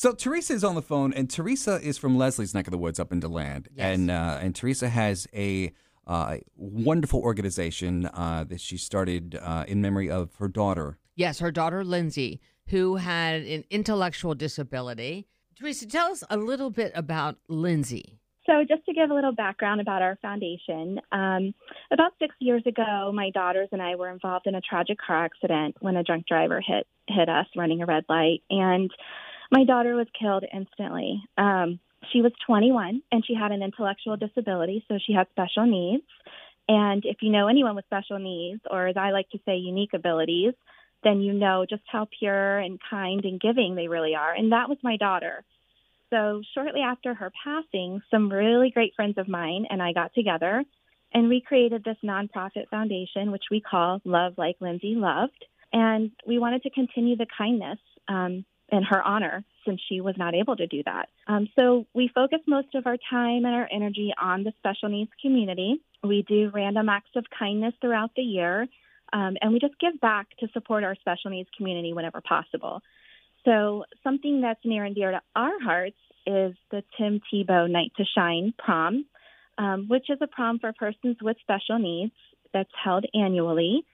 So Teresa is on the phone, and Teresa is from Leslie's neck of the woods up in DeLand, and uh, and Teresa has a uh, wonderful organization uh, that she started uh, in memory of her daughter. Yes, her daughter Lyndsey, who had an intellectual disability. Teresa, tell us a little bit about Lyndsey. So, just to give a little background about our foundation, um, about six years ago, my daughters and I were involved in a tragic car accident when a drunk driver hit hit us running a red light, and my daughter was killed instantly. Um, she was 21 and she had an intellectual disability, so she had special needs. And if you know anyone with special needs, or as I like to say, unique abilities, then you know just how pure and kind and giving they really are. And that was my daughter. So shortly after her passing, some really great friends of mine and I got together and we created this nonprofit foundation, which we call Love Like Lyndsey Loved. And we wanted to continue the kindness um, in her honor since she was not able to do that. Um, so we focus most of our time and our energy on the special needs community. We do random acts of kindness throughout the year, um, and we just give back to support our special needs community whenever possible. So something that's near and dear to our hearts is the Tim Tebow Night to Shine prom, um, which is a prom for persons with special needs that's held annually.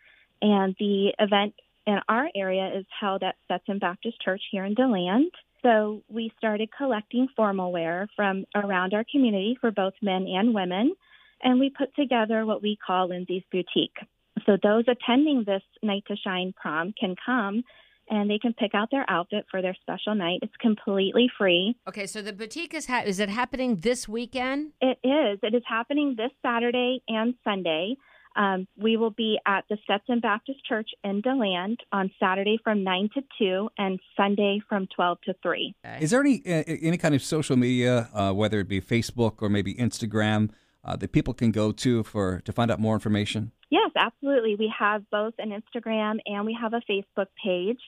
And the event in our area is held at Stetson Baptist Church here in DeLand. So we started collecting formal wear from around our community for both men and women, and we put together what we call Lyndsey's Boutique. So those attending this Night to Shine prom can come and they can pick out their outfit for their special night. It's completely free. Okay, so the boutique is ha- is it happening this weekend? It is. It is happening this Saturday and Sunday. Um, we will be at the Stetson Baptist Church in DeLand on Saturday from 9 to 2 and Sunday from 12 to 3. Is there any uh, any kind of social media, uh, whether it be Facebook or maybe Instagram, uh, that people can go to for to find out more information? Yes, absolutely. We have both an Instagram and we have a Facebook page.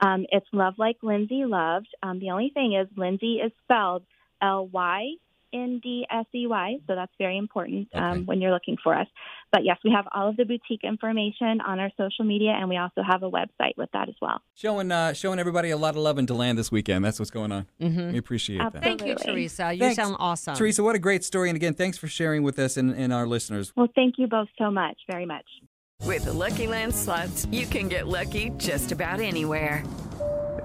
Um, it's Love Like Lyndsey Loved. Um, the only thing is, Lyndsey is spelled L Y N D S E Y, so that's very important um, when you're looking for us. But yes, we have all of the boutique information on our social media, and we also have a website with that as well. Showing uh, showing everybody a lot of love in DeLand this weekend. That's what's going on. Mhm. We appreciate that. Thank you, Teresa. You Thanks. sound awesome. Teresa, what a great story. And again, thanks for sharing with us and, and our listeners. Well, thank you both so much, very much. With the Lucky Land slots, you can get lucky just about anywhere.